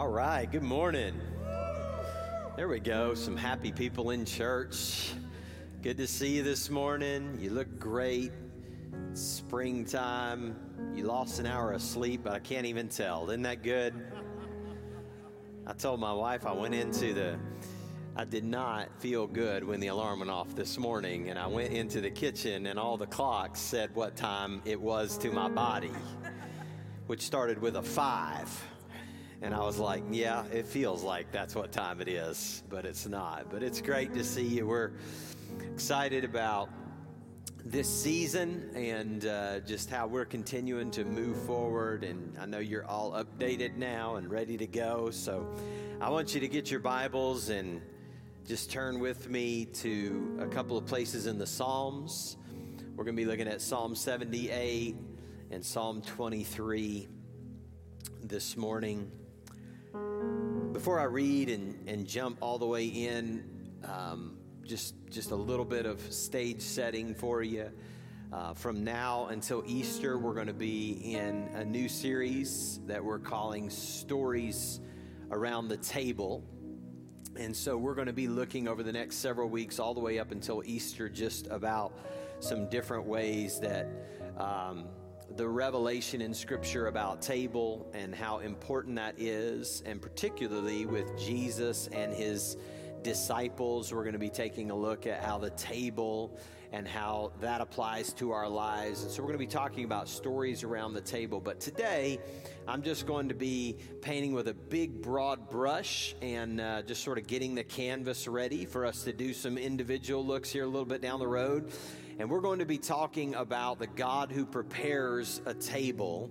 All right, good morning. There we go. Some happy people in church. Good to see you this morning. You look great. It's springtime. You lost an hour of sleep, but I can't even tell. Isn't that good? I told my wife I went into the I did not feel good when the alarm went off this morning, and I went into the kitchen, and all the clocks said what time it was to my body, which started with a five. And I was like, yeah, it feels like that's what time it is, but it's not. But it's great to see you. We're excited about this season and uh, just how we're continuing to move forward. And I know you're all updated now and ready to go. So I want you to get your Bibles and just turn with me to a couple of places in the Psalms. We're going to be looking at Psalm 78 and Psalm 23 this morning. Before I read and, and jump all the way in, um, just, just a little bit of stage setting for you. Uh, from now until Easter, we're going to be in a new series that we're calling Stories Around the Table. And so we're going to be looking over the next several weeks, all the way up until Easter, just about some different ways that um, the revelation in Scripture about table and how important that is, and particularly with Jesus and his disciples. We're going to be taking a look at how the table and how that applies to our lives. And so we're going to be talking about stories around the table. But today, I'm just going to be painting with a big, broad brush and uh, just sort of getting the canvas ready for us to do some individual looks here a little bit down the road. And we're going to be talking about the God who prepares a table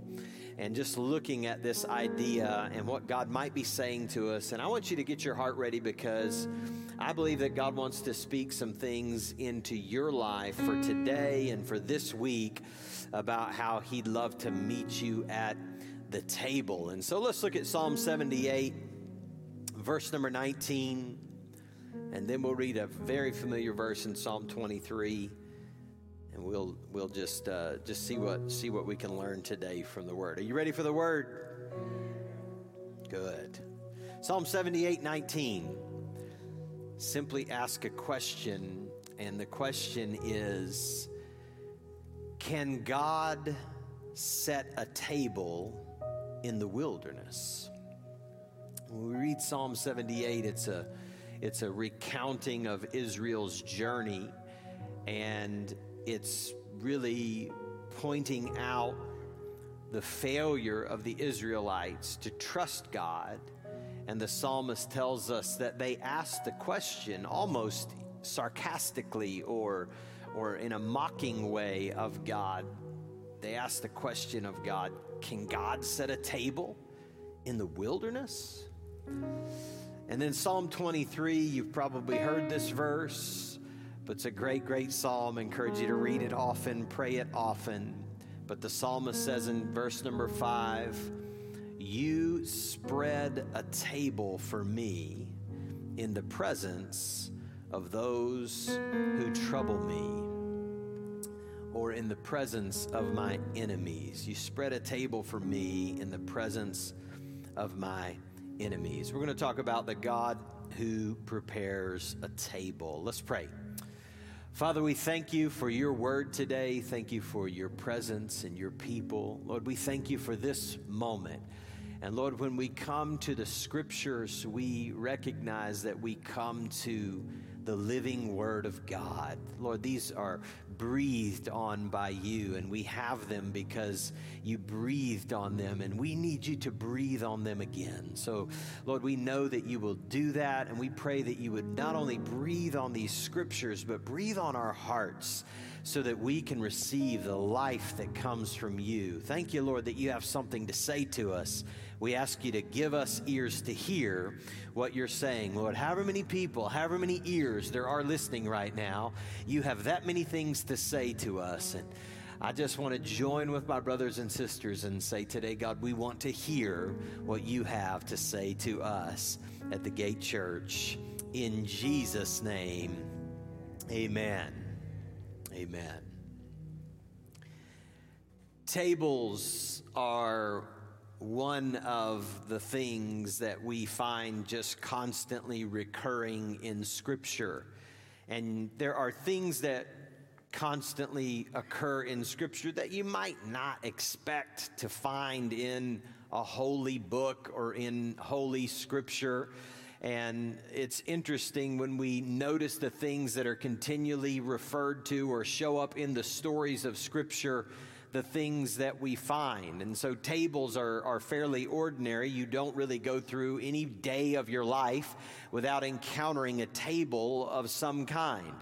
and just looking at this idea and what God might be saying to us. And I want you to get your heart ready because I believe that God wants to speak some things into your life for today and for this week about how He'd love to meet you at the table. And so let's look at Psalm 78, verse number 19, and then we'll read a very familiar verse in Psalm 23 and we'll we'll just uh, just see what see what we can learn today from the word. Are you ready for the word? Good. Psalm 78, 19. Simply ask a question, and the question is Can God set a table in the wilderness? When we read Psalm 78, it's a it's a recounting of Israel's journey and it's really pointing out the failure of the Israelites to trust God. And the psalmist tells us that they asked the question almost sarcastically or, or in a mocking way of God. They asked the question of God Can God set a table in the wilderness? And then Psalm 23, you've probably heard this verse. But it's a great, great psalm. I encourage you to read it often, pray it often. But the psalmist says in verse number five, You spread a table for me in the presence of those who trouble me, or in the presence of my enemies. You spread a table for me in the presence of my enemies. We're going to talk about the God who prepares a table. Let's pray. Father, we thank you for your word today. Thank you for your presence and your people. Lord, we thank you for this moment. And Lord, when we come to the scriptures, we recognize that we come to the living word of God. Lord, these are breathed on by you, and we have them because you breathed on them, and we need you to breathe on them again. So, Lord, we know that you will do that, and we pray that you would not only breathe on these scriptures, but breathe on our hearts so that we can receive the life that comes from you. Thank you, Lord, that you have something to say to us. We ask you to give us ears to hear what you're saying. Lord, however many people, however many ears there are listening right now, you have that many things to say to us. And I just want to join with my brothers and sisters and say today, God, we want to hear what you have to say to us at the Gate Church. In Jesus' name, amen. Amen. Tables are one of the things that we find just constantly recurring in Scripture. And there are things that constantly occur in Scripture that you might not expect to find in a holy book or in holy Scripture. And it's interesting when we notice the things that are continually referred to or show up in the stories of Scripture the things that we find. And so tables are, are fairly ordinary. You don't really go through any day of your life without encountering a table of some kind.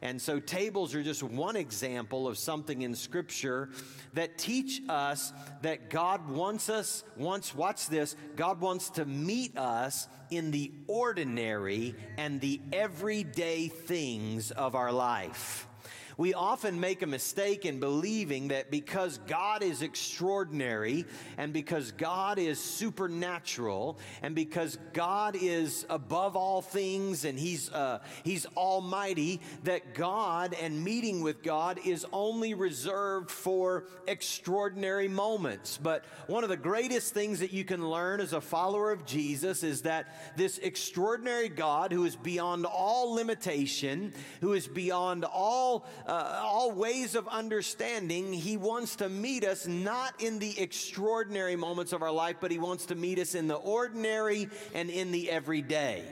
And so tables are just one example of something in scripture that teach us that God wants us, wants, watch this, God wants to meet us in the ordinary and the everyday things of our life. We often make a mistake in believing that because God is extraordinary and because God is supernatural and because God is above all things and He's, uh, He's almighty, that God and meeting with God is only reserved for extraordinary moments. But one of the greatest things that you can learn as a follower of Jesus is that this extraordinary God who is beyond all limitation, who is beyond all uh, all ways of understanding, He wants to meet us not in the extraordinary moments of our life, but He wants to meet us in the ordinary and in the everyday.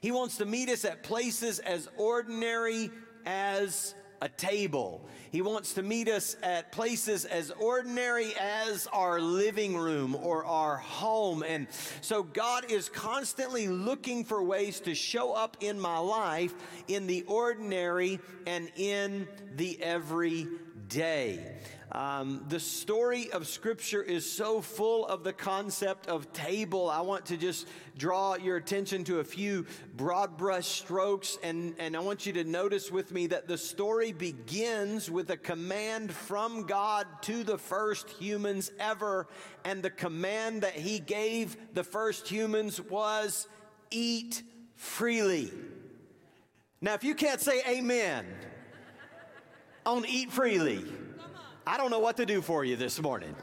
He wants to meet us at places as ordinary as a table. He wants to meet us at places as ordinary as our living room or our home. And so God is constantly looking for ways to show up in my life in the ordinary and in the everyday. Um, the story of Scripture is so full of the concept of table. I want to just draw your attention to a few broad brush strokes, and, and I want you to notice with me that the story begins with a command from God to the first humans ever, and the command that He gave the first humans was eat freely. Now, if you can't say amen on eat freely, I don't know what to do for you this morning.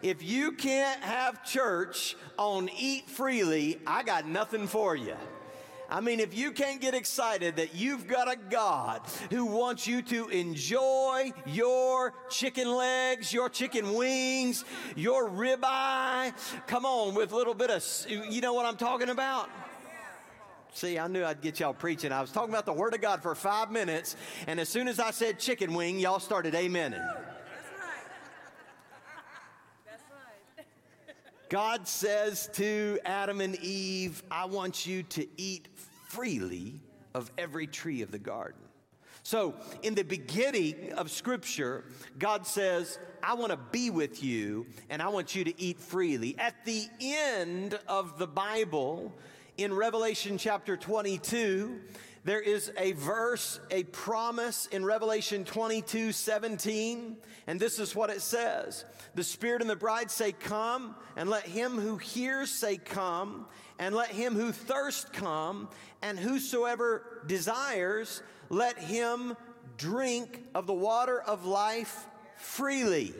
If you can't have church on eat freely, I got nothing for you. I mean, if you can't get excited that you've got a God who wants you to enjoy your chicken legs, your chicken wings, your ribeye, come on, with a little bit of, you know what I'm talking about? See, I knew I'd get y'all preaching. I was talking about the Word of God for five minutes, and as soon as I said chicken wing, y'all started amening. God says to Adam and Eve, I want you to eat freely of every tree of the garden. So, in the beginning of Scripture, God says, I want to be with you and I want you to eat freely. At the end of the Bible, in Revelation chapter 22, there is a verse, a promise in Revelation 22 17, and this is what it says The Spirit and the bride say, Come, and let him who hears say, Come, and let him who thirsts come, and whosoever desires, let him drink of the water of life freely.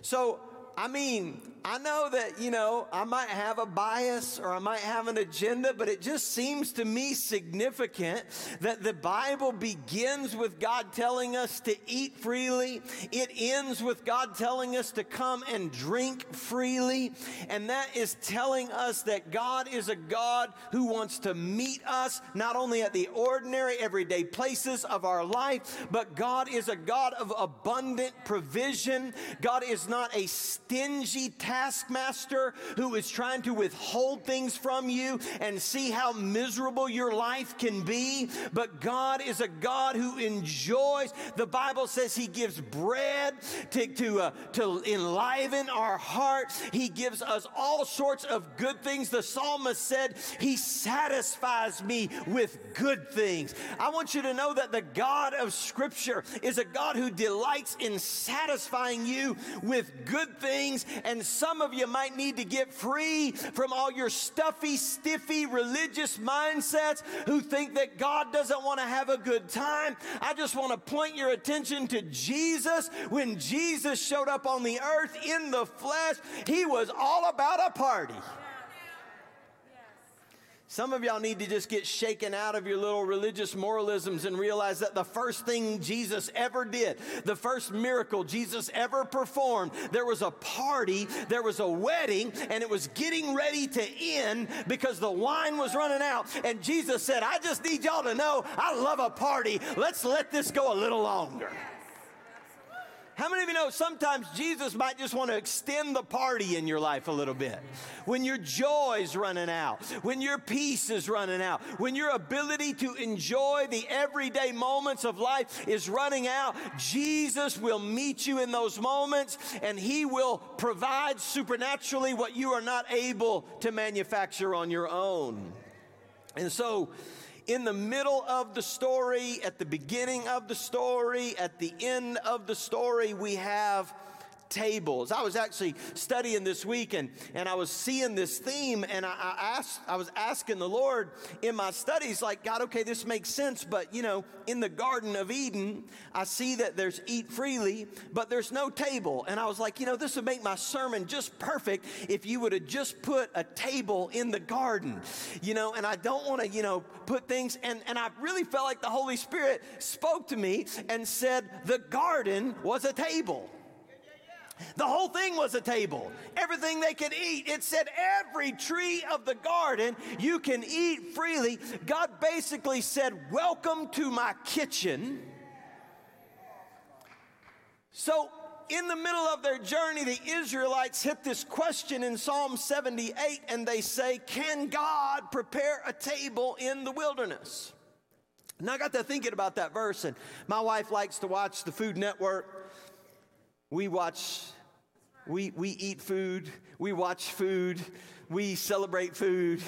So, I mean, I know that, you know, I might have a bias or I might have an agenda, but it just seems to me significant that the Bible begins with God telling us to eat freely. It ends with God telling us to come and drink freely. And that is telling us that God is a God who wants to meet us not only at the ordinary, everyday places of our life, but God is a God of abundant provision. God is not a stingy taskmaster who is trying to withhold things from you and see how miserable your life can be. But God is a God who enjoys. The Bible says He gives bread to, to, uh, to enliven our heart. He gives us all sorts of good things. The psalmist said, He satisfies me with good things. I want you to know that the God of Scripture is a God who delights in satisfying you with good things and some of you might need to get free from all your stuffy, stiffy religious mindsets who think that God doesn't want to have a good time. I just want to point your attention to Jesus. When Jesus showed up on the earth in the flesh, he was all about a party. Some of y'all need to just get shaken out of your little religious moralisms and realize that the first thing Jesus ever did, the first miracle Jesus ever performed, there was a party, there was a wedding, and it was getting ready to end because the wine was running out. And Jesus said, I just need y'all to know I love a party. Let's let this go a little longer. How many of you know sometimes Jesus might just want to extend the party in your life a little bit? When your joy's running out, when your peace is running out, when your ability to enjoy the everyday moments of life is running out, Jesus will meet you in those moments and He will provide supernaturally what you are not able to manufacture on your own. And so, in the middle of the story, at the beginning of the story, at the end of the story, we have tables. I was actually studying this week and, and I was seeing this theme and I, I, asked, I was asking the Lord in my studies, like, God, okay, this makes sense, but you know, in the Garden of Eden, I see that there's eat freely, but there's no table. And I was like, you know, this would make my sermon just perfect if you would have just put a table in the garden, you know, and I don't want to, you know, put things, and, and I really felt like the Holy Spirit spoke to me and said the garden was a table. The whole thing was a table. Everything they could eat. It said every tree of the garden you can eat freely. God basically said, Welcome to my kitchen. So, in the middle of their journey, the Israelites hit this question in Psalm 78 and they say, Can God prepare a table in the wilderness? And I got to thinking about that verse, and my wife likes to watch the Food Network. We watch, we, we eat food, we watch food, we celebrate food.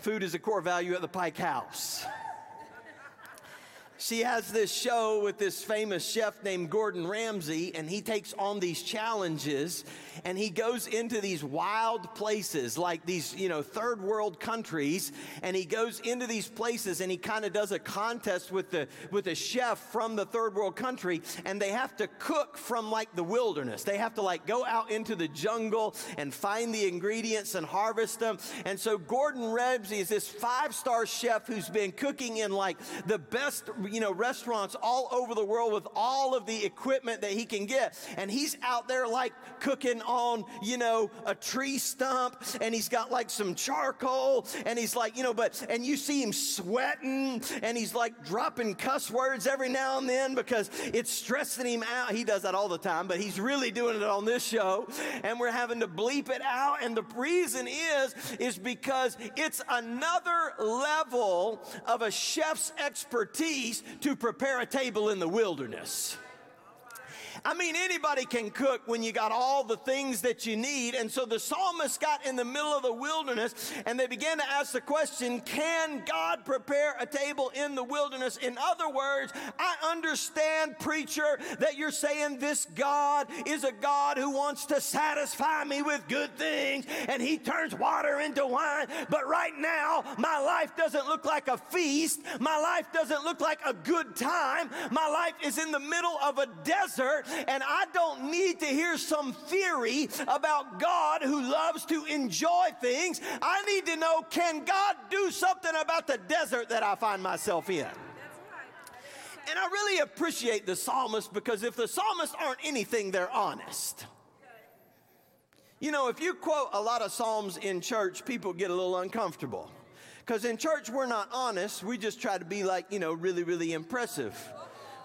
Food is a core value at the Pike House she has this show with this famous chef named Gordon Ramsay, and he takes on these challenges and he goes into these wild places like these, you know, third world countries, and he goes into these places and he kind of does a contest with the with a chef from the third world country, and they have to cook from like the wilderness. They have to like go out into the jungle and find the ingredients and harvest them. And so Gordon Ramsay is this five-star chef who's been cooking in like the best you know, restaurants all over the world with all of the equipment that he can get. And he's out there like cooking on, you know, a tree stump and he's got like some charcoal and he's like, you know, but, and you see him sweating and he's like dropping cuss words every now and then because it's stressing him out. He does that all the time, but he's really doing it on this show and we're having to bleep it out. And the reason is, is because it's another level of a chef's expertise to prepare a table in the wilderness. I mean, anybody can cook when you got all the things that you need. And so the psalmist got in the middle of the wilderness and they began to ask the question Can God prepare a table in the wilderness? In other words, I understand, preacher, that you're saying this God is a God who wants to satisfy me with good things and he turns water into wine. But right now, my life doesn't look like a feast. My life doesn't look like a good time. My life is in the middle of a desert and I don't need to hear some theory about God who loves to enjoy things. I need to know can God do something about the desert that I find myself in? And I really appreciate the psalmist because if the psalmists aren't anything, they're honest. You know, if you quote a lot of psalms in church, people get a little uncomfortable. Because in church, we're not honest. We just try to be like, you know, really, really impressive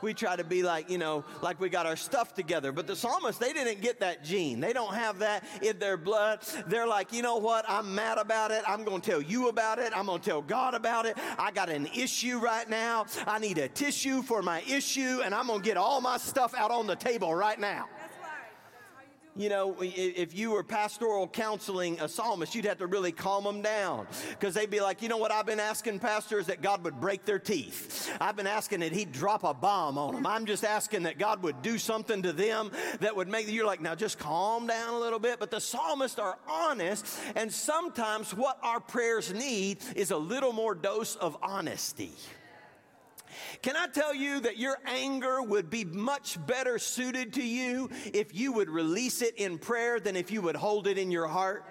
we try to be like, you know, like we got our stuff together. But the psalmists, they didn't get that gene. They don't have that in their blood. They're like, you know what? I'm mad about it. I'm going to tell you about it. I'm going to tell God about it. I got an issue right now. I need a tissue for my issue, and I'm going to get all my stuff out on the table right now. You know, if you were pastoral counseling a psalmist, you'd have to really calm them down because they'd be like, you know what, I've been asking pastors that God would break their teeth. I've been asking that He'd drop a bomb on them. I'm just asking that God would do something to them that would make you're like, now just calm down a little bit. But the psalmists are honest, and sometimes what our prayers need is a little more dose of honesty. Can I tell you that your anger would be much better suited to you if you would release it in prayer than if you would hold it in your heart?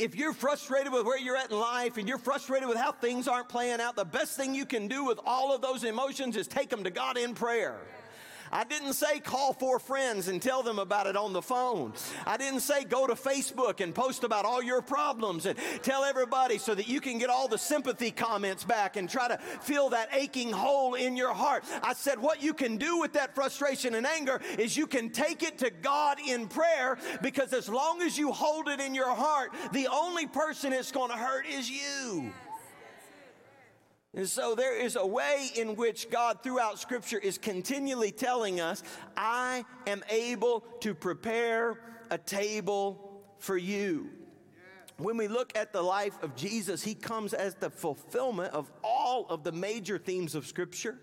if you're frustrated with where you're at in life and you're frustrated with how things aren't playing out, the best thing you can do with all of those emotions is take them to God in prayer. I didn't say call four friends and tell them about it on the phone. I didn't say go to Facebook and post about all your problems and tell everybody so that you can get all the sympathy comments back and try to fill that aching hole in your heart. I said what you can do with that frustration and anger is you can take it to God in prayer because as long as you hold it in your heart, the only person it's going to hurt is you. And so there is a way in which God throughout Scripture is continually telling us, I am able to prepare a table for you. When we look at the life of Jesus, he comes as the fulfillment of all of the major themes of Scripture.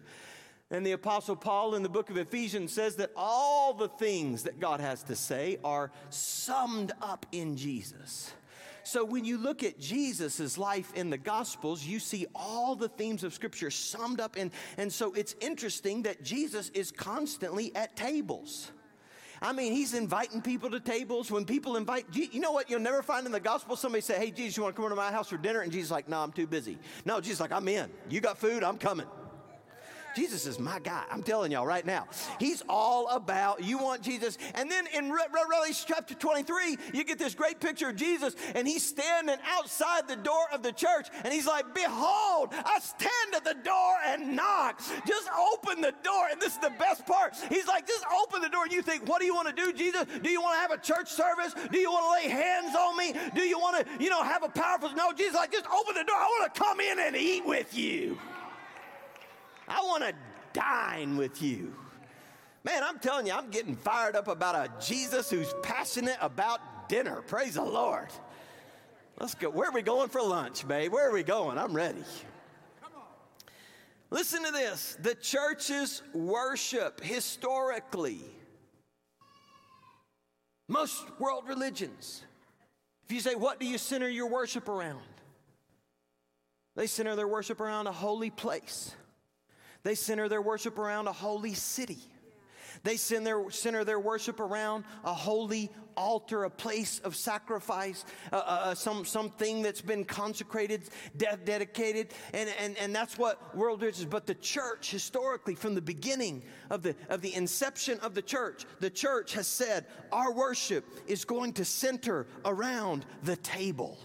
And the Apostle Paul in the book of Ephesians says that all the things that God has to say are summed up in Jesus. So when you look at Jesus' life in the Gospels, you see all the themes of Scripture summed up in. And so it's interesting that Jesus is constantly at tables. I mean, he's inviting people to tables. When people invite, you know what you'll never find in the gospel? Somebody say, Hey, Jesus, you want to come over to my house for dinner? And Jesus like, No, I'm too busy. No, Jesus like, I'm in. You got food? I'm coming. Jesus is my guy. I'm telling y'all right now. He's all about you want Jesus. And then in Re- Revelation chapter 23, you get this great picture of Jesus, and he's standing outside the door of the church, and he's like, Behold, I stand at the door and knock. Just open the door. And this is the best part. He's like, Just open the door. And you think, What do you want to do, Jesus? Do you want to have a church service? Do you want to lay hands on me? Do you want to, you know, have a powerful? No, Jesus, like, just open the door. I want to come in and eat with you. I want to dine with you. Man, I'm telling you, I'm getting fired up about a Jesus who's passionate about dinner. Praise the Lord. Let's go. Where are we going for lunch, babe? Where are we going? I'm ready. Listen to this. The church's worship historically, most world religions, if you say, what do you center your worship around? They center their worship around a holy place they center their worship around a holy city. They center their, center their worship around a holy altar, a place of sacrifice, uh, uh, uh some, something that's been consecrated, de- dedicated, and, and, and that's what world is. But the church, historically, from the beginning of the, of the inception of the church, the church has said our worship is going to center around the table.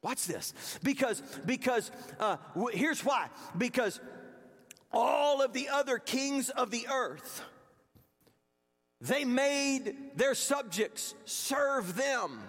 Watch this, because because uh, w- here's why. Because all of the other kings of the earth. They made their subjects serve them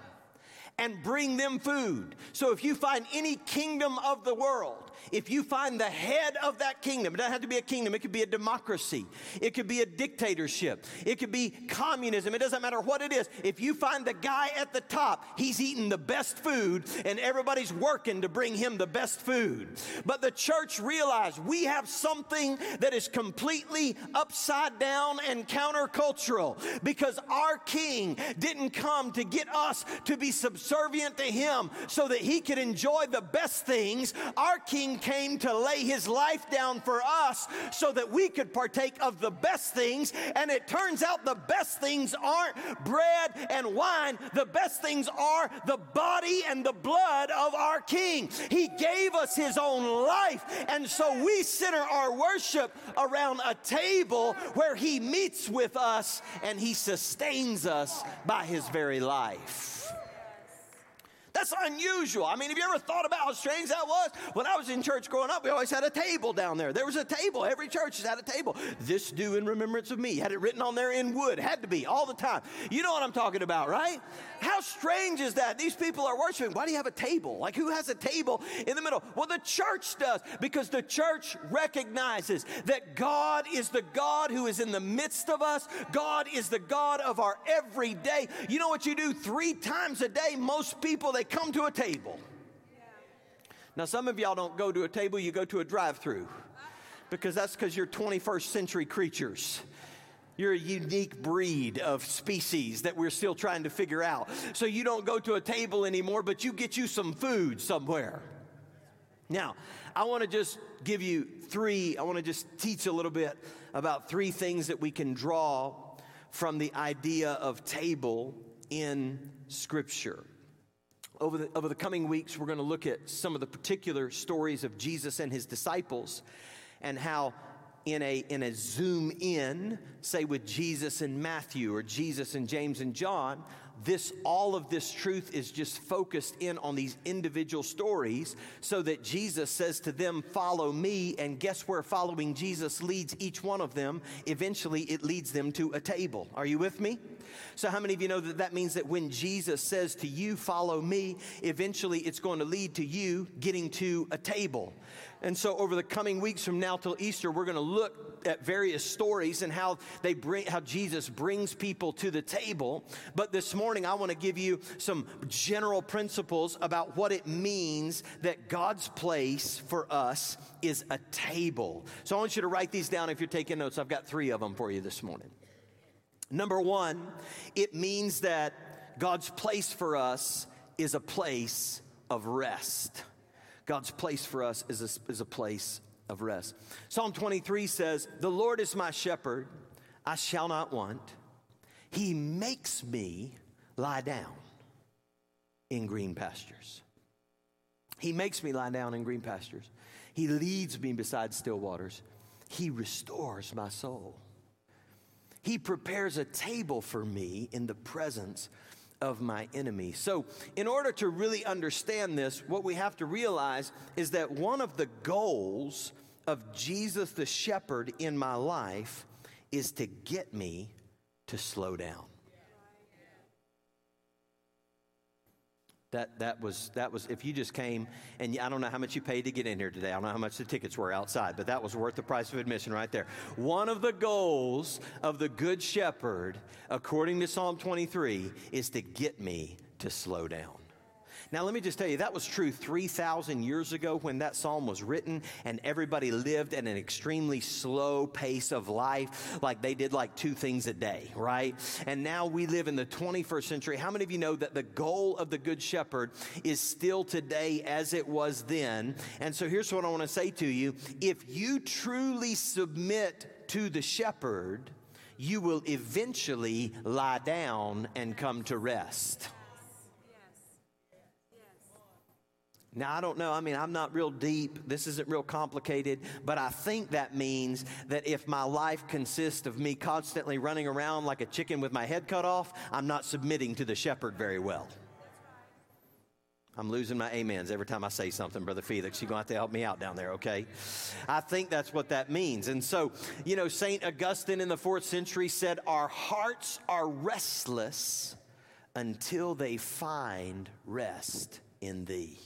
and bring them food. So if you find any kingdom of the world if you find the head of that kingdom, it doesn't have to be a kingdom, it could be a democracy, it could be a dictatorship, it could be communism, it doesn't matter what it is. If you find the guy at the top, he's eating the best food and everybody's working to bring him the best food. But the church realized we have something that is completely upside down and countercultural because our king didn't come to get us to be subservient to him so that he could enjoy the best things. Our came to lay his life down for us so that we could partake of the best things. And it turns out the best things aren't bread and wine, the best things are the body and the blood of our king. He gave us his own life. And so we center our worship around a table where he meets with us and he sustains us by his very life. That's unusual. I mean, have you ever thought about how strange that was? When I was in church growing up, we always had a table down there. There was a table. Every church has had a table. This do in remembrance of me. Had it written on there in wood. Had to be all the time. You know what I'm talking about, right? How strange is that? These people are worshiping. Why do you have a table? Like, who has a table in the middle? Well, the church does because the church recognizes that God is the God who is in the midst of us. God is the God of our everyday. You know what you do three times a day? Most people, they come to a table. Now, some of y'all don't go to a table, you go to a drive through because that's because you're 21st century creatures. You're a unique breed of species that we're still trying to figure out. So you don't go to a table anymore, but you get you some food somewhere. Now, I want to just give you three, I want to just teach a little bit about three things that we can draw from the idea of table in Scripture. Over the, over the coming weeks, we're going to look at some of the particular stories of Jesus and his disciples and how in a, in a zoom in, say with Jesus and Matthew or Jesus and James and John, this all of this truth is just focused in on these individual stories so that Jesus says to them follow me and guess where following Jesus leads each one of them? Eventually it leads them to a table. Are you with me so how many of you know that that means that when Jesus says to you follow me eventually it's going to lead to you getting to a table and so, over the coming weeks from now till Easter, we're going to look at various stories and how they bring, how Jesus brings people to the table. But this morning, I want to give you some general principles about what it means that God's place for us is a table. So, I want you to write these down if you're taking notes. I've got three of them for you this morning. Number one, it means that God's place for us is a place of rest. God's place for us is a, is a place of rest. Psalm 23 says, The Lord is my shepherd, I shall not want. He makes me lie down in green pastures. He makes me lie down in green pastures. He leads me beside still waters. He restores my soul. He prepares a table for me in the presence of my enemy. So, in order to really understand this, what we have to realize is that one of the goals of Jesus the shepherd in my life is to get me to slow down. That, that was that was if you just came and I don't know how much you paid to get in here today. I don't know how much the tickets were outside, but that was worth the price of admission right there. One of the goals of the good shepherd, according to Psalm 23, is to get me to slow down. Now, let me just tell you, that was true 3,000 years ago when that psalm was written, and everybody lived at an extremely slow pace of life, like they did like two things a day, right? And now we live in the 21st century. How many of you know that the goal of the Good Shepherd is still today as it was then? And so here's what I want to say to you if you truly submit to the shepherd, you will eventually lie down and come to rest. Now, I don't know. I mean, I'm not real deep. This isn't real complicated, but I think that means that if my life consists of me constantly running around like a chicken with my head cut off, I'm not submitting to the shepherd very well. I'm losing my amens every time I say something, Brother Felix. You're going to have to help me out down there, okay? I think that's what that means. And so, you know, St. Augustine in the fourth century said, Our hearts are restless until they find rest in thee.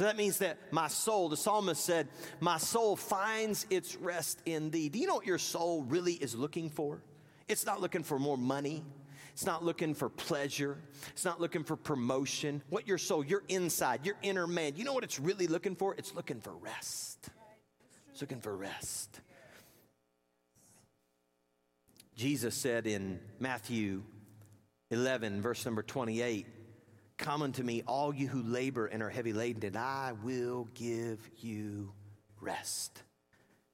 So that means that my soul, the psalmist said, my soul finds its rest in thee. Do you know what your soul really is looking for? It's not looking for more money. It's not looking for pleasure. It's not looking for promotion. What your soul, your inside, your inner man, you know what it's really looking for? It's looking for rest. It's looking for rest. Jesus said in Matthew 11, verse number 28, Come unto me, all you who labor and are heavy laden, and I will give you rest.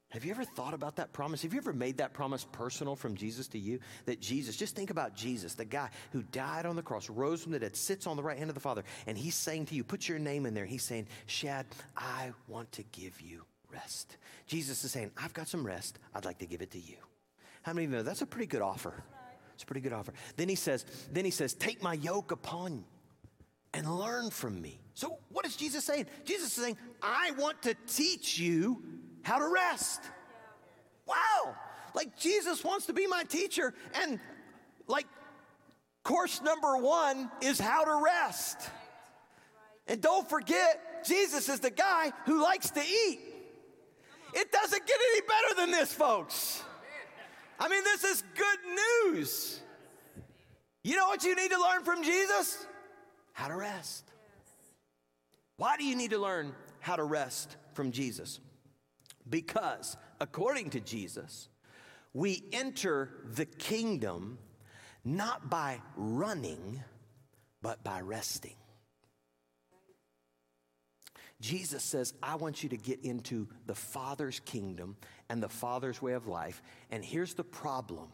Have you ever thought about that promise? Have you ever made that promise personal from Jesus to you? That Jesus, just think about Jesus, the guy who died on the cross, rose from the dead, sits on the right hand of the Father, and he's saying to you, put your name in there. He's saying, Shad, I want to give you rest. Jesus is saying, I've got some rest. I'd like to give it to you. How many of you know that's a pretty good offer? It's a pretty good offer. Then he says, then he says, take my yoke upon you and learn from me. So, what is Jesus saying? Jesus is saying, I want to teach you how to rest. Wow. Like, Jesus wants to be my teacher. And, like, course number one is how to rest. And don't forget, Jesus is the guy who likes to eat. It doesn't get any better than this, folks. I mean, this is good news. You know what you need to learn from Jesus? How to rest. Why do you need to learn how to rest from Jesus? Because, according to Jesus, we enter the kingdom not by running, but by resting. Jesus says, I want you to get into the Father's kingdom and the Father's way of life. And here's the problem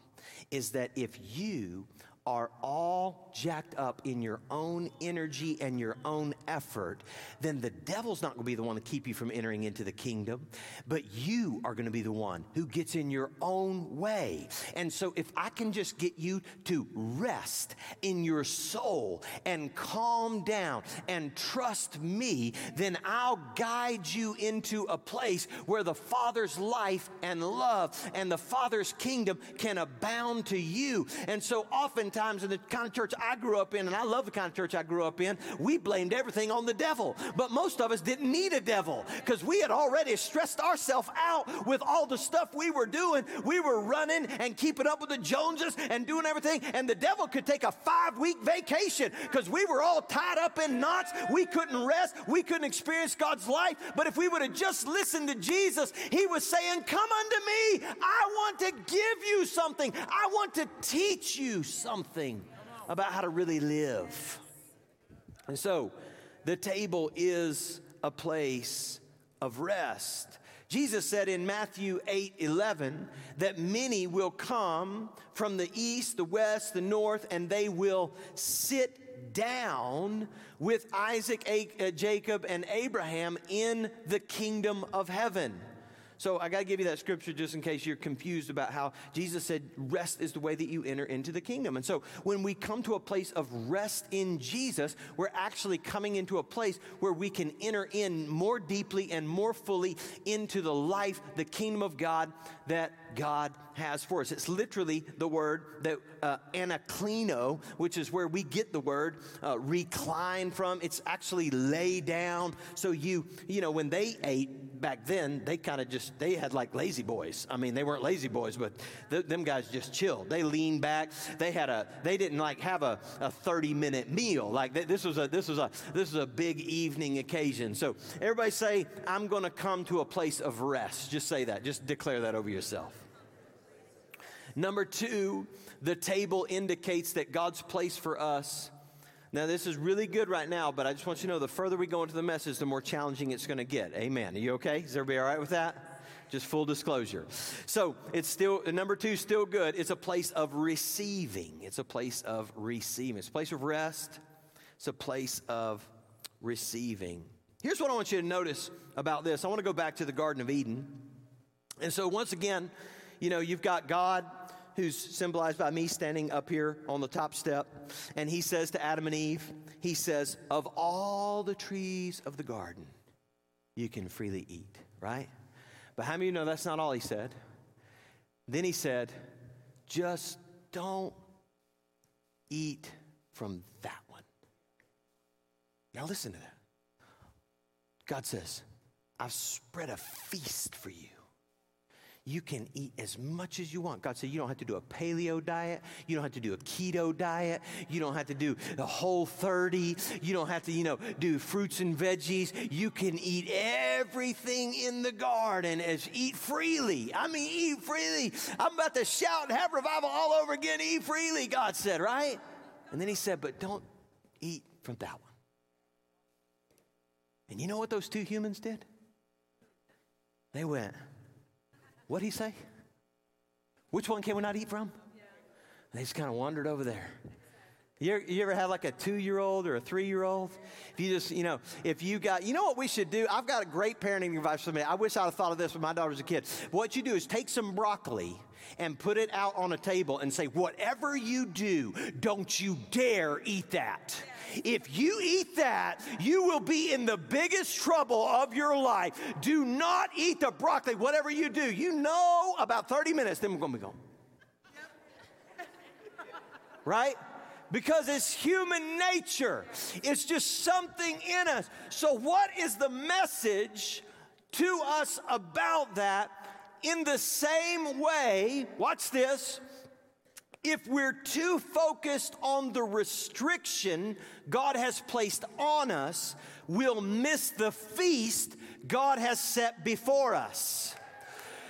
is that if you are all jacked up in your own energy and your own effort, then the devil's not going to be the one to keep you from entering into the kingdom, but you are going to be the one who gets in your own way. And so if I can just get you to rest in your soul and calm down and trust me, then I'll guide you into a place where the Father's life and love and the Father's kingdom can abound to you. And so often times in the kind of church I grew up in, and I love the kind of church I grew up in, we blamed everything on the devil. But most of us didn't need a devil because we had already stressed ourselves out with all the stuff we were doing. We were running and keeping up with the Joneses and doing everything, and the devil could take a five week vacation because we were all tied up in knots. We couldn't rest, we couldn't experience God's life. But if we would have just listened to Jesus, He was saying, Come unto me. I want to give you something, I want to teach you something something about how to really live. And so the table is a place of rest. Jesus said in Matthew 8 11 that many will come from the east, the west, the north, and they will sit down with Isaac, uh, Jacob, and Abraham in the kingdom of heaven. So I got to give you that scripture just in case you're confused about how Jesus said rest is the way that you enter into the kingdom. And so when we come to a place of rest in Jesus, we're actually coming into a place where we can enter in more deeply and more fully into the life, the kingdom of God that God has for us. It's literally the word that uh, which is where we get the word uh, recline from. It's actually lay down. So you, you know, when they ate back then, they kind of just they had like La-Z-Boys. I mean, they weren't La-Z-Boys, but th- them guys just chilled. They leaned back. They had a they didn't like have a, a 30 minute meal. Like this was a this was a this was a big evening occasion. So everybody say, I'm going to come to a place of rest. Just say that. Just declare that over yourself. Number two, the table indicates that God's place for us. Now, this is really good right now, but I just want you to know the further we go into the message, the more challenging it's going to get. Amen. Are you okay? Is everybody all right with that? Just full disclosure. So it's still, number two, still good. It's a place of receiving. It's a place of receiving. It's a place of rest. It's a place of receiving. Here's what I want you to notice about this. I want to go back to the Garden of Eden. And so, once again, you know, you've got God who's symbolized by me standing up here on the top step. And he says to Adam and Eve, He says, Of all the trees of the garden, you can freely eat, right? But how many of you know that's not all he said? Then he said, Just don't eat from that one. Now listen to that. God says, I've spread a feast for you you can eat as much as you want. God said you don't have to do a paleo diet. You don't have to do a keto diet. You don't have to do the whole 30. You don't have to, you know, do fruits and veggies. You can eat everything in the garden as eat freely. I mean, eat freely. I'm about to shout and have revival all over again. Eat freely, God said, right? And then he said, but don't eat from that one. And you know what those two humans did? They went, What'd he say? Which one can we not eat from? They just kind of wandered over there. You ever, you ever had like a two year old or a three year old? If you just, you know, if you got, you know what we should do? I've got a great parenting advice for me. I wish I'd have thought of this when my daughter was a kid. What you do is take some broccoli and put it out on a table and say, whatever you do, don't you dare eat that. If you eat that, you will be in the biggest trouble of your life. Do not eat the broccoli, whatever you do. You know about 30 minutes, then we're going to be gone. Right? Because it's human nature. It's just something in us. So, what is the message to us about that? In the same way, watch this. If we're too focused on the restriction God has placed on us, we'll miss the feast God has set before us.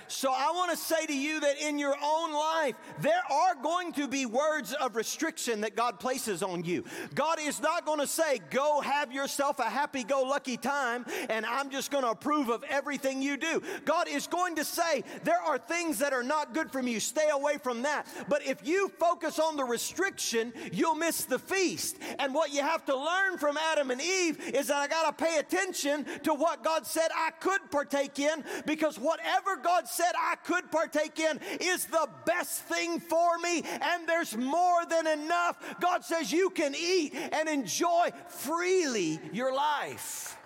So I want to say to you that in your own life, there are going to be words of restriction that God places on you. God is not going to say, go have yourself a happy go lucky time and I'm just going to approve of everything you do. God is going to say, there are things that are not good from you. Stay away from that. But if you focus on the restriction, you'll miss the feast. And what you have to learn from Adam and Eve is that I got to pay attention to what God said I could partake in because whatever God said I could partake in is the best thing for me, and there's more than enough. God says you can eat and enjoy freely your life.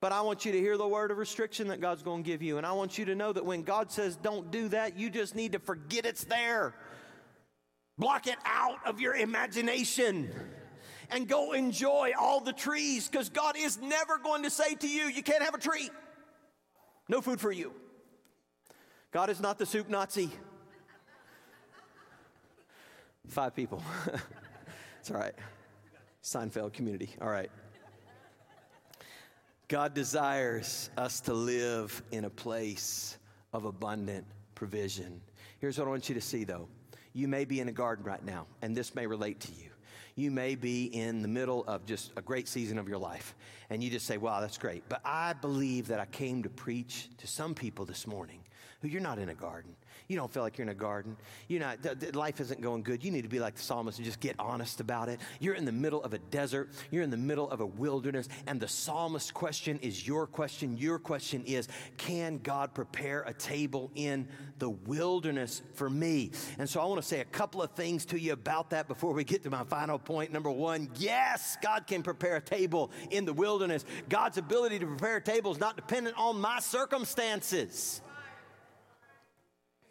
But I want you to hear the word of restriction that God's going to give you. And I want you to know that when God says don't do that, you just need to forget it's there. Block it out of your imagination and go enjoy all the trees because God is never going to say to you, you can't have a tree. No food for you. God is not the soup Nazi. Five people. it's all right. Seinfeld community. All right. God desires us to live in a place of abundant provision. Here's what I want you to see though. You may be in a garden right now, and this may relate to you. You may be in the middle of just a great season of your life, and you just say, Wow, that's great. But I believe that I came to preach to some people this morning who you're not in a garden. You don't feel like you're in a garden. You're not, th- th- life isn't going good. You need to be like the psalmist and just get honest about it. You're in the middle of a desert. You're in the middle of a wilderness. And the psalmist's question is your question. Your question is, can God prepare a table in the wilderness for me? And so I want to say a couple of things to you about that before we get to my final point. Number one, yes, God can prepare a table in the wilderness. God's ability to prepare a table is not dependent on my circumstances.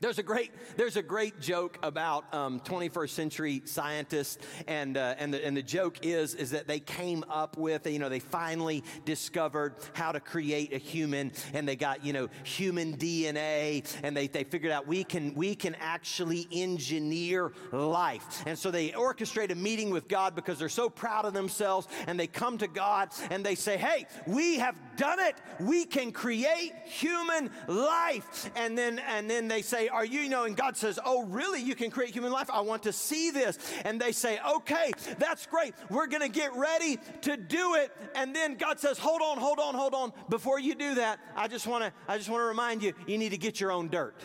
There's a great, there's a great joke about um, 21st century scientists, and, uh, and, the, and the joke is, is that they came up with, you know, they finally discovered how to create a human, and they got, you know, human DNA, and they, they figured out we can, we can actually engineer life. And so they orchestrate a meeting with God because they're so proud of themselves, and they come to God and they say, hey, we have done it. We can create human life. And then, and then they say, are you, you know, and God says, Oh, really? You can create human life? I want to see this. And they say, Okay, that's great. We're going to get ready to do it. And then God says, Hold on, hold on, hold on. Before you do that, I just want to, I just want to remind you, you need to get your own dirt.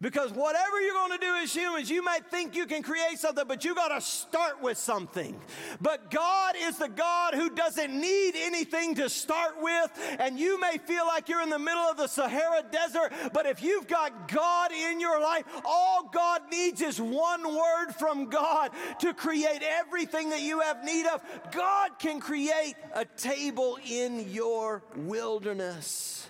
Because whatever you're going to do as humans, you may think you can create something, but you got to start with something. But God is the God who doesn't need anything to start with. And you may feel like you're in the middle of the Sahara Desert, but if you've got God in your life, all God needs is one word from God to create everything that you have need of. God can create a table in your wilderness.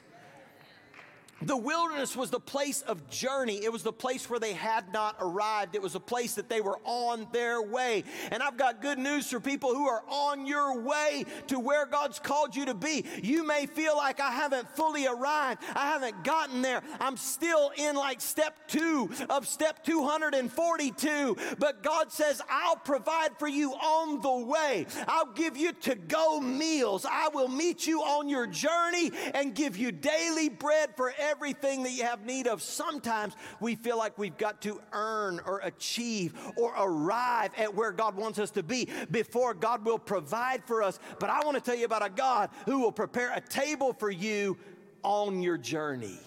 The wilderness was the place of journey. It was the place where they had not arrived. It was a place that they were on their way. And I've got good news for people who are on your way to where God's called you to be. You may feel like I haven't fully arrived. I haven't gotten there. I'm still in like step two of step 242. But God says, I'll provide for you on the way. I'll give you to go meals. I will meet you on your journey and give you daily bread for every everything that you have need of. Sometimes we feel like we've got to earn or achieve or arrive at where God wants us to be before God will provide for us. But I want to tell you about a God who will prepare a table for you on your journey.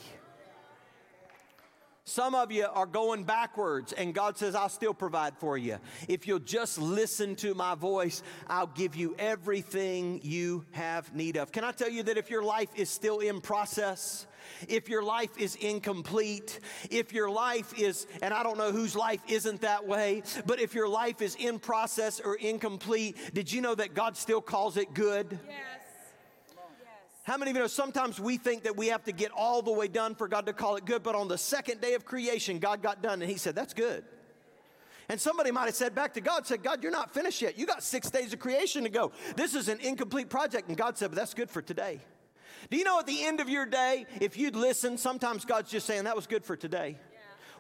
Some of you are going backwards, and God says, I'll still provide for you. If you'll just listen to my voice, I'll give you everything you have need of. Can I tell you that if your life is still in process, if your life is incomplete, if your life is, and I don't know whose life isn't that way, but if your life is in process or incomplete, did you know that God still calls it good? Yes. How many of you know sometimes we think that we have to get all the way done for God to call it good, but on the second day of creation, God got done and He said, That's good. And somebody might have said back to God, said, God, you're not finished yet. You got six days of creation to go. This is an incomplete project. And God said, But that's good for today. Do you know at the end of your day, if you'd listen, sometimes God's just saying, That was good for today.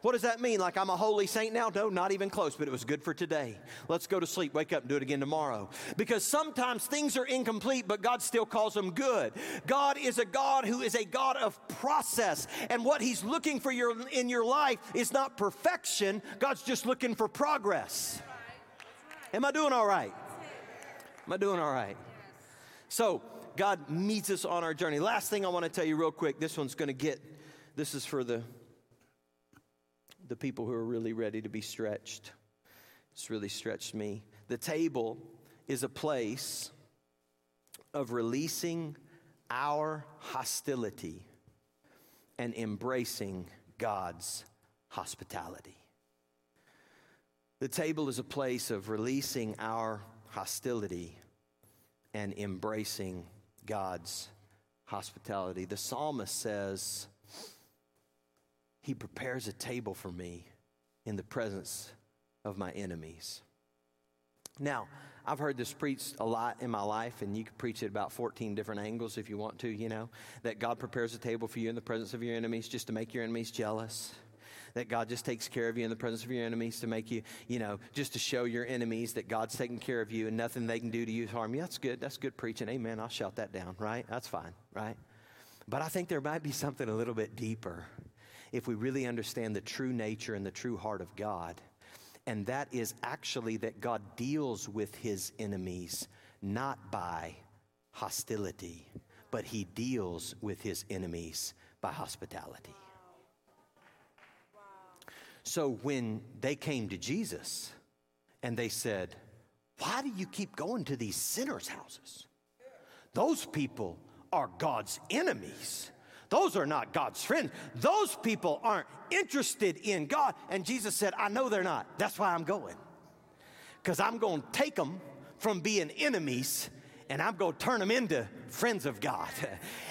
What does that mean? Like I'm a holy saint now? No, not even close, but it was good for today. Let's go to sleep, wake up, and do it again tomorrow. Because sometimes things are incomplete, but God still calls them good. God is a God who is a God of process. And what He's looking for your, in your life is not perfection, God's just looking for progress. Am I doing all right? Am I doing all right? So, God meets us on our journey. Last thing I want to tell you real quick this one's going to get, this is for the the people who are really ready to be stretched. It's really stretched me. The table is a place of releasing our hostility and embracing God's hospitality. The table is a place of releasing our hostility and embracing God's hospitality. The psalmist says, he prepares a table for me in the presence of my enemies. Now, I've heard this preached a lot in my life, and you can preach it about 14 different angles if you want to, you know, that God prepares a table for you in the presence of your enemies just to make your enemies jealous. That God just takes care of you in the presence of your enemies to make you, you know, just to show your enemies that God's taking care of you and nothing they can do to you to harm you. That's good. That's good preaching. Amen. I'll shout that down, right? That's fine, right? But I think there might be something a little bit deeper if we really understand the true nature and the true heart of God. And that is actually that God deals with his enemies not by hostility, but he deals with his enemies by hospitality. So when they came to Jesus and they said, Why do you keep going to these sinners' houses? Those people are God's enemies. Those are not God's friends. Those people aren't interested in God. And Jesus said, I know they're not. That's why I'm going. Because I'm going to take them from being enemies and I'm going to turn them into friends of God.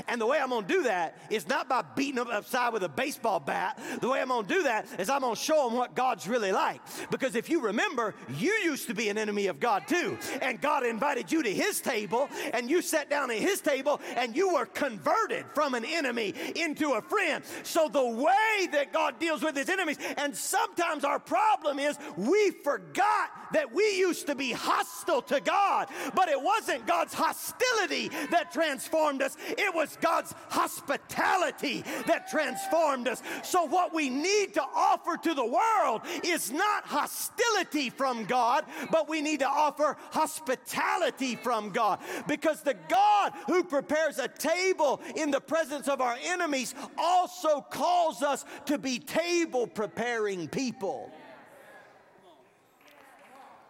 And the way I'm going to do that is not by beating them upside with a baseball bat. The way I'm going to do that is I'm going to show them what God's really like. Because if you remember, you used to be an enemy of God too. And God invited you to his table and you sat down at his table and you were converted from an enemy into a friend. So the way that God deals with his enemies, and sometimes our problem is we forgot that we used to be hostile to God, but it wasn't God's hostility that transformed us, it was God's hospitality that transformed us. So, what we need to offer to the world is not hostility from God, but we need to offer hospitality from God. Because the God who prepares a table in the presence of our enemies also calls us to be table preparing people.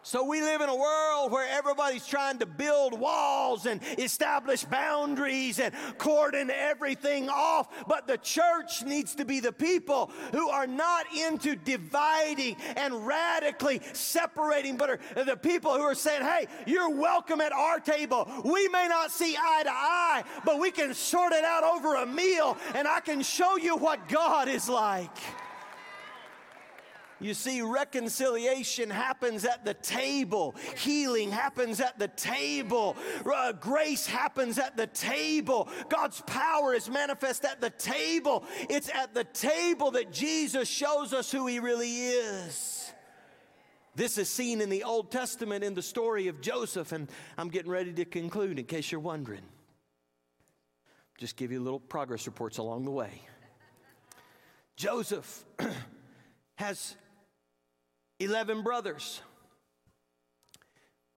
So we live in a world where everybody's trying to build walls and establish boundaries and cordon everything off. But the church needs to be the people who are not into dividing and radically separating, but are the people who are saying, hey, you're welcome at our table. We may not see eye to eye, but we can sort it out over a meal and I can show you what God is like. You see, reconciliation happens at the table, healing happens at the table, uh, grace happens at the table, God's power is manifest at the table. It's at the table that Jesus shows us who He really is. This is seen in the Old Testament in the story of Joseph, and I'm getting ready to conclude in case you're wondering. Just give you little progress reports along the way. Joseph has 11 brothers.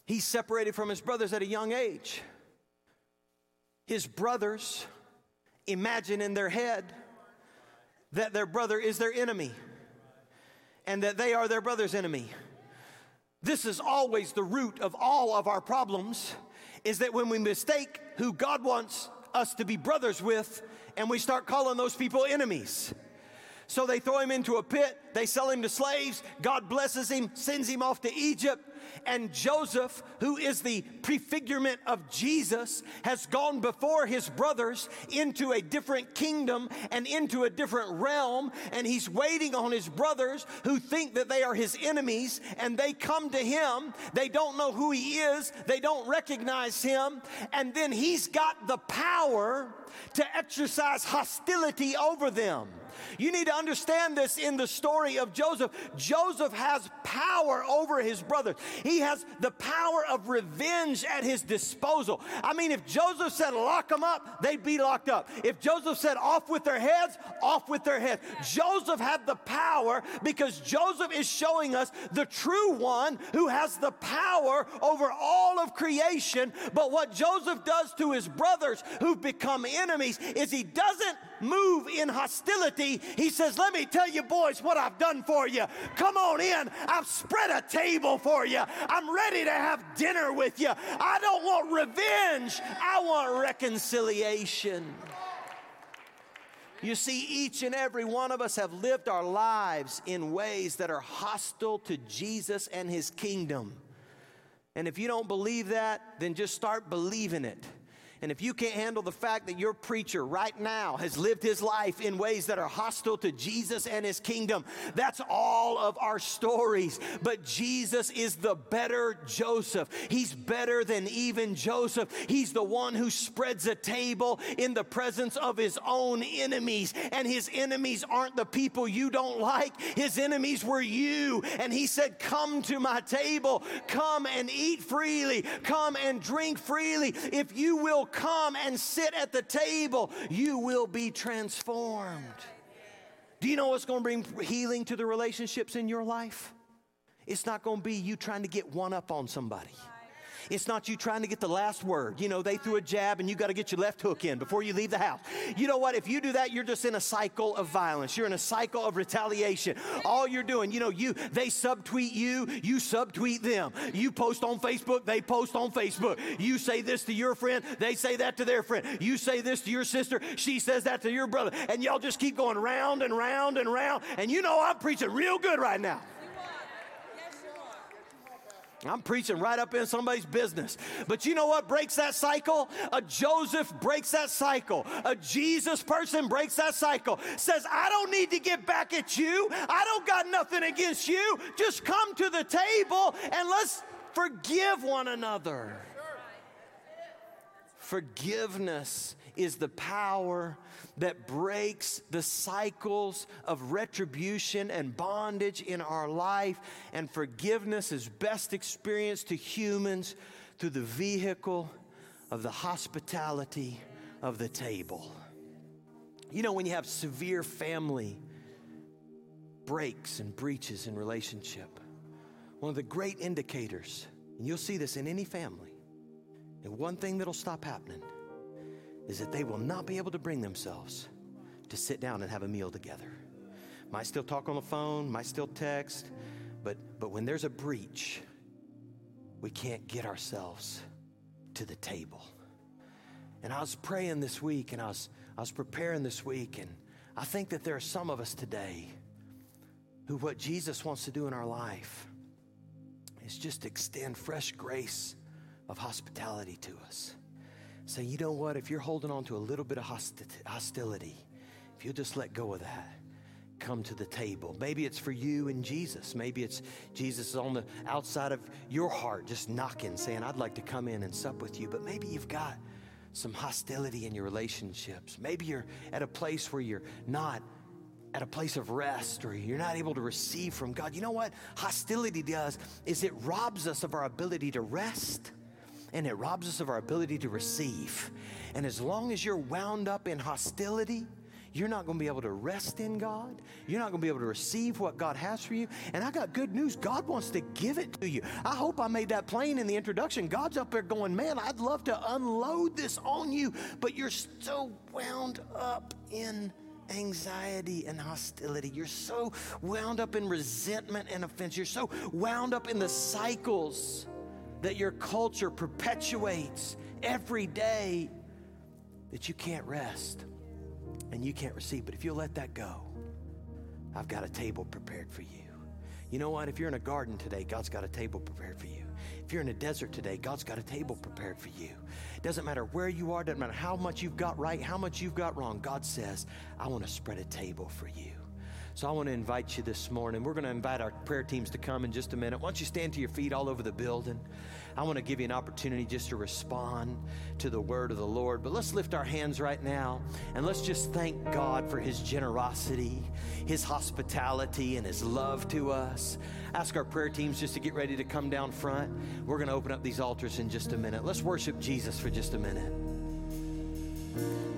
He's separated from his brothers at a young age. His brothers imagine in their head that their brother is their enemy and that they are their brother's enemy. This is always the root of all of our problems is that when we mistake who God wants us to be brothers with and we start calling those people enemies. So they throw him into a pit, they sell him to slaves, God blesses him, sends him off to Egypt. And Joseph, who is the prefigurement of Jesus, has gone before his brothers into a different kingdom and into a different realm. And he's waiting on his brothers who think that they are his enemies. And they come to him. They don't know who he is, they don't recognize him. And then he's got the power to exercise hostility over them. You need to understand this in the story of Joseph. Joseph has power over his brothers. He has the power of revenge at his disposal. I mean, if Joseph said lock them up, they'd be locked up. If Joseph said off with their heads, off with their heads. Joseph had the power because Joseph is showing us the true one who has the power over all of creation. But what Joseph does to his brothers who've become enemies is he doesn't move in hostility. He says, Let me tell you, boys, what I've done for you. Come on in. I've spread a table for you. I'm ready to have dinner with you. I don't want revenge, I want reconciliation. You see, each and every one of us have lived our lives in ways that are hostile to Jesus and his kingdom. And if you don't believe that, then just start believing it. And if you can't handle the fact that your preacher right now has lived his life in ways that are hostile to Jesus and his kingdom, that's all of our stories. But Jesus is the better Joseph. He's better than even Joseph. He's the one who spreads a table in the presence of his own enemies. And his enemies aren't the people you don't like, his enemies were you. And he said, Come to my table, come and eat freely, come and drink freely. If you will come and sit at the table, you will be transformed. Do you know what's going to bring healing to the relationships in your life? It's not going to be you trying to get one up on somebody. It's not you trying to get the last word. You know, they threw a jab and you got to get your left hook in before you leave the house. You know what? If you do that, you're just in a cycle of violence. You're in a cycle of retaliation. All you're doing, you know, you they subtweet you, you subtweet them. You post on Facebook, they post on Facebook. You say this to your friend, they say that to their friend. You say this to your sister, she says that to your brother. And y'all just keep going round and round and round. And you know I'm preaching real good right now. I'm preaching right up in somebody's business. But you know what breaks that cycle? A Joseph breaks that cycle. A Jesus person breaks that cycle. Says, I don't need to get back at you. I don't got nothing against you. Just come to the table and let's forgive one another. Forgiveness is the power that breaks the cycles of retribution and bondage in our life. And forgiveness is best experienced to humans through the vehicle of the hospitality of the table. You know, when you have severe family breaks and breaches in relationship, one of the great indicators, and you'll see this in any family, and one thing that'll stop happening is that they will not be able to bring themselves to sit down and have a meal together. Might still talk on the phone, might still text, but, but when there's a breach, we can't get ourselves to the table. And I was praying this week and I was, I was preparing this week, and I think that there are some of us today who what Jesus wants to do in our life is just extend fresh grace of hospitality to us. Say, you know what? If you're holding on to a little bit of hostility, if you'll just let go of that, come to the table. Maybe it's for you and Jesus. Maybe it's Jesus on the outside of your heart, just knocking, saying, I'd like to come in and sup with you. But maybe you've got some hostility in your relationships. Maybe you're at a place where you're not at a place of rest or you're not able to receive from God. You know what hostility does is it robs us of our ability to rest and it robs us of our ability to receive. And as long as you're wound up in hostility, you're not going to be able to rest in God. You're not going to be able to receive what God has for you. And I got good news. God wants to give it to you. I hope I made that plain in the introduction. God's up there going, Man, I'd love to unload this on you, but you're so wound up in anxiety and hostility. You're so wound up in resentment and offense. You're so wound up in the cycles that your culture perpetuates every day that you can't rest and you can't receive. But if you'll let that go, I've got a table prepared for you. You know what? If you're in a garden today, God's got a table prepared for you. If you're in a desert today, God's got a table prepared for you. Doesn't matter where you are, doesn't matter how much you've got right, how much you've got wrong. God says, I want to spread a table for you. So I want to invite you this morning. We're going to invite our prayer teams to come in just a minute. Why don't you stand to your feet all over the building? I want to give you an opportunity just to respond to the word of the Lord. But let's lift our hands right now and let's just thank God for his generosity, his hospitality, and his love to us. Ask our prayer teams just to get ready to come down front. We're going to open up these altars in just a minute. Let's worship Jesus for just a minute.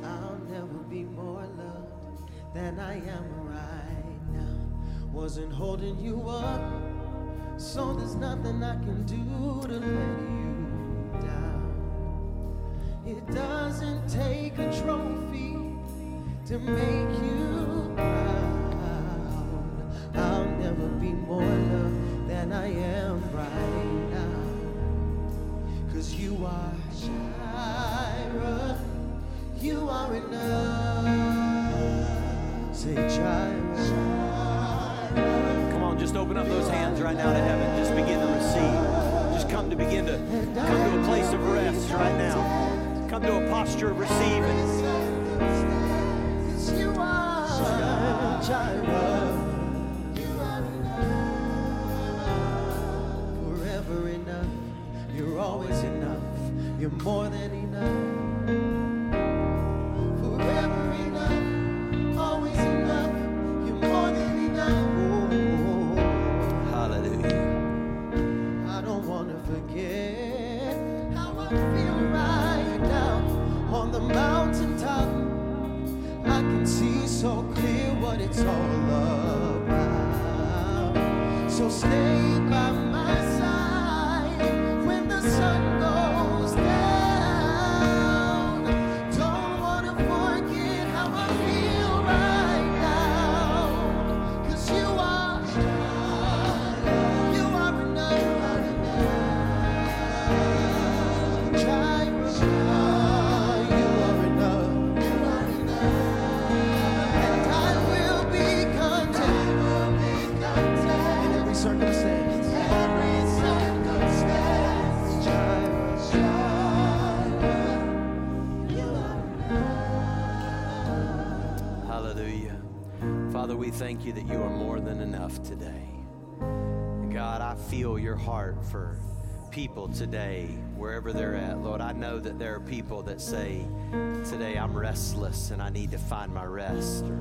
I'll never be more loved than I am right now. Wasn't holding you up, so there's nothing I can do to let you down. It doesn't take a trophy to make you proud. I'll never be more loved than I am right now. Cause you are Jireh. You are enough. Say Jireh. Come on, just open up those hands right now to heaven. Just begin to receive. Just come to begin to come to a place of rest right now. Come to a posture of receiving. You are Jireh. Forever enough. You're always enough. You're more than enough. So clear what it's all about. So stay by my thank you that you are more than enough today. God, I feel your heart for people today, wherever they're at. Lord, I know that there are people that say, Today I'm restless and I need to find my rest. Or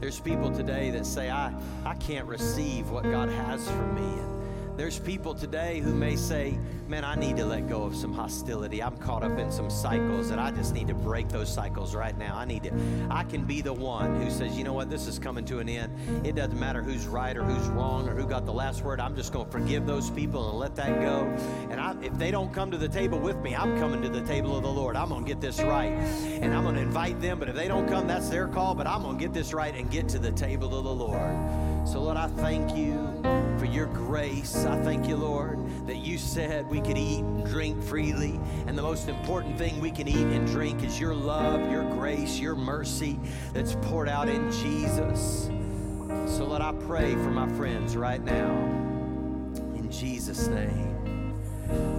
there's people today that say, I, I can't receive what God has for me. There's people today who may say, Man, I need to let go of some hostility. I'm caught up in some cycles and I just need to break those cycles right now. I need to, I can be the one who says, You know what, this is coming to an end. It doesn't matter who's right or who's wrong or who got the last word. I'm just going to forgive those people and let that go. And I, if they don't come to the table with me, I'm coming to the table of the Lord. I'm going to get this right. And I'm going to invite them. But if they don't come, that's their call. But I'm going to get this right and get to the table of the Lord. So, Lord, I thank you for your grace. I thank you, Lord, that you said we could eat and drink freely. And the most important thing we can eat and drink is your love, your grace, your mercy that's poured out in Jesus. So, Lord, I pray for my friends right now. In Jesus' name.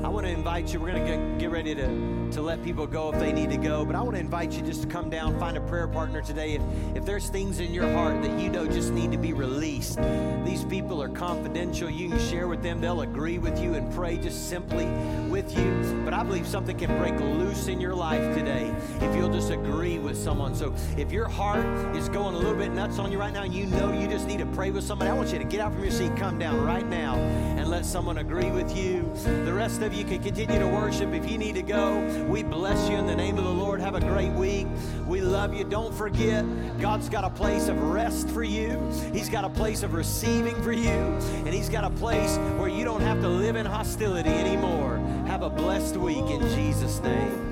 I want to invite you. We're going to get, get ready to, to let people go if they need to go. But I want to invite you just to come down, find a prayer partner today. If, if there's things in your heart that you know just need to be released, these people are confidential. You can share with them, they'll agree with you and pray just simply with you. But I believe something can break loose in your life today if you'll just agree with someone. So if your heart is going a little bit nuts on you right now and you know you just need to pray with somebody, I want you to get out from your seat, come down right now, and let someone agree with you. The rest of you can continue to worship. If you need to go, we bless you in the name of the Lord. Have a great week. We love you. Don't forget, God's got a place of rest for you. He's got a place of receiving for you. And He's got a place where you don't have to live in hostility anymore. Have a blessed week in Jesus' name.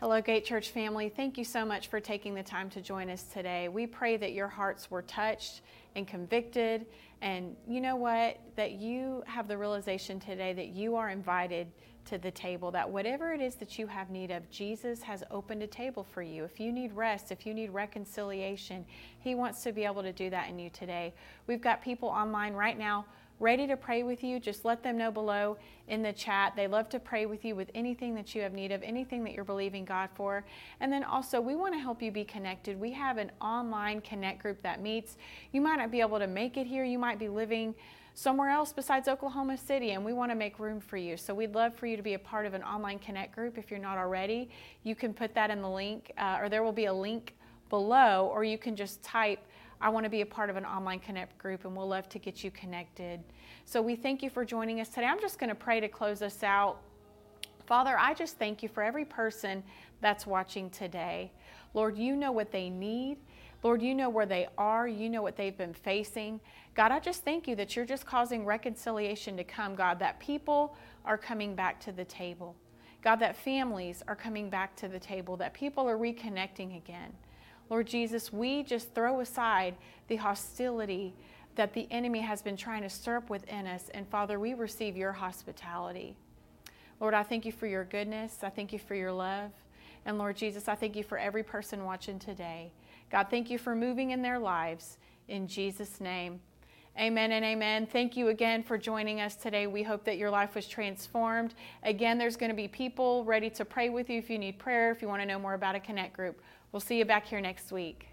Hello, Gate Church family. Thank you so much for taking the time to join us today. We pray that your hearts were touched and convicted. And you know what? That you have the realization today that you are invited to the table, that whatever it is that you have need of, Jesus has opened a table for you. If you need rest, if you need reconciliation, He wants to be able to do that in you today. We've got people online right now ready to pray with you, just let them know below in the chat. They love to pray with you with anything that you have need of, anything that you're believing God for. And then also, we want to help you be connected. We have an online connect group that meets. You might not be able to make it here, you might be living somewhere else besides Oklahoma City, and we want to make room for you. So we'd love for you to be a part of an online connect group if you're not already. You can put that in the link, uh, or there will be a link below, or you can just type I want to be a part of an online connect group and we'll love to get you connected. So we thank you for joining us today. I'm just going to pray to close us out. Father, I just thank you for every person that's watching today. Lord, you know what they need. Lord, you know where they are. You know what they've been facing. God, I just thank you that you're just causing reconciliation to come, God, that people are coming back to the table. God, that families are coming back to the table, that people are reconnecting again. Lord Jesus, we just throw aside the hostility that the enemy has been trying to stir up within us. And Father, we receive your hospitality. Lord, I thank you for your goodness. I thank you for your love. And Lord Jesus, I thank you for every person watching today. God, thank you for moving in their lives. In Jesus' name. Amen and amen. Thank you again for joining us today. We hope that your life was transformed. Again, there's going to be people ready to pray with you if you need prayer, if you want to know more about a Connect group. We'll see you back here next week.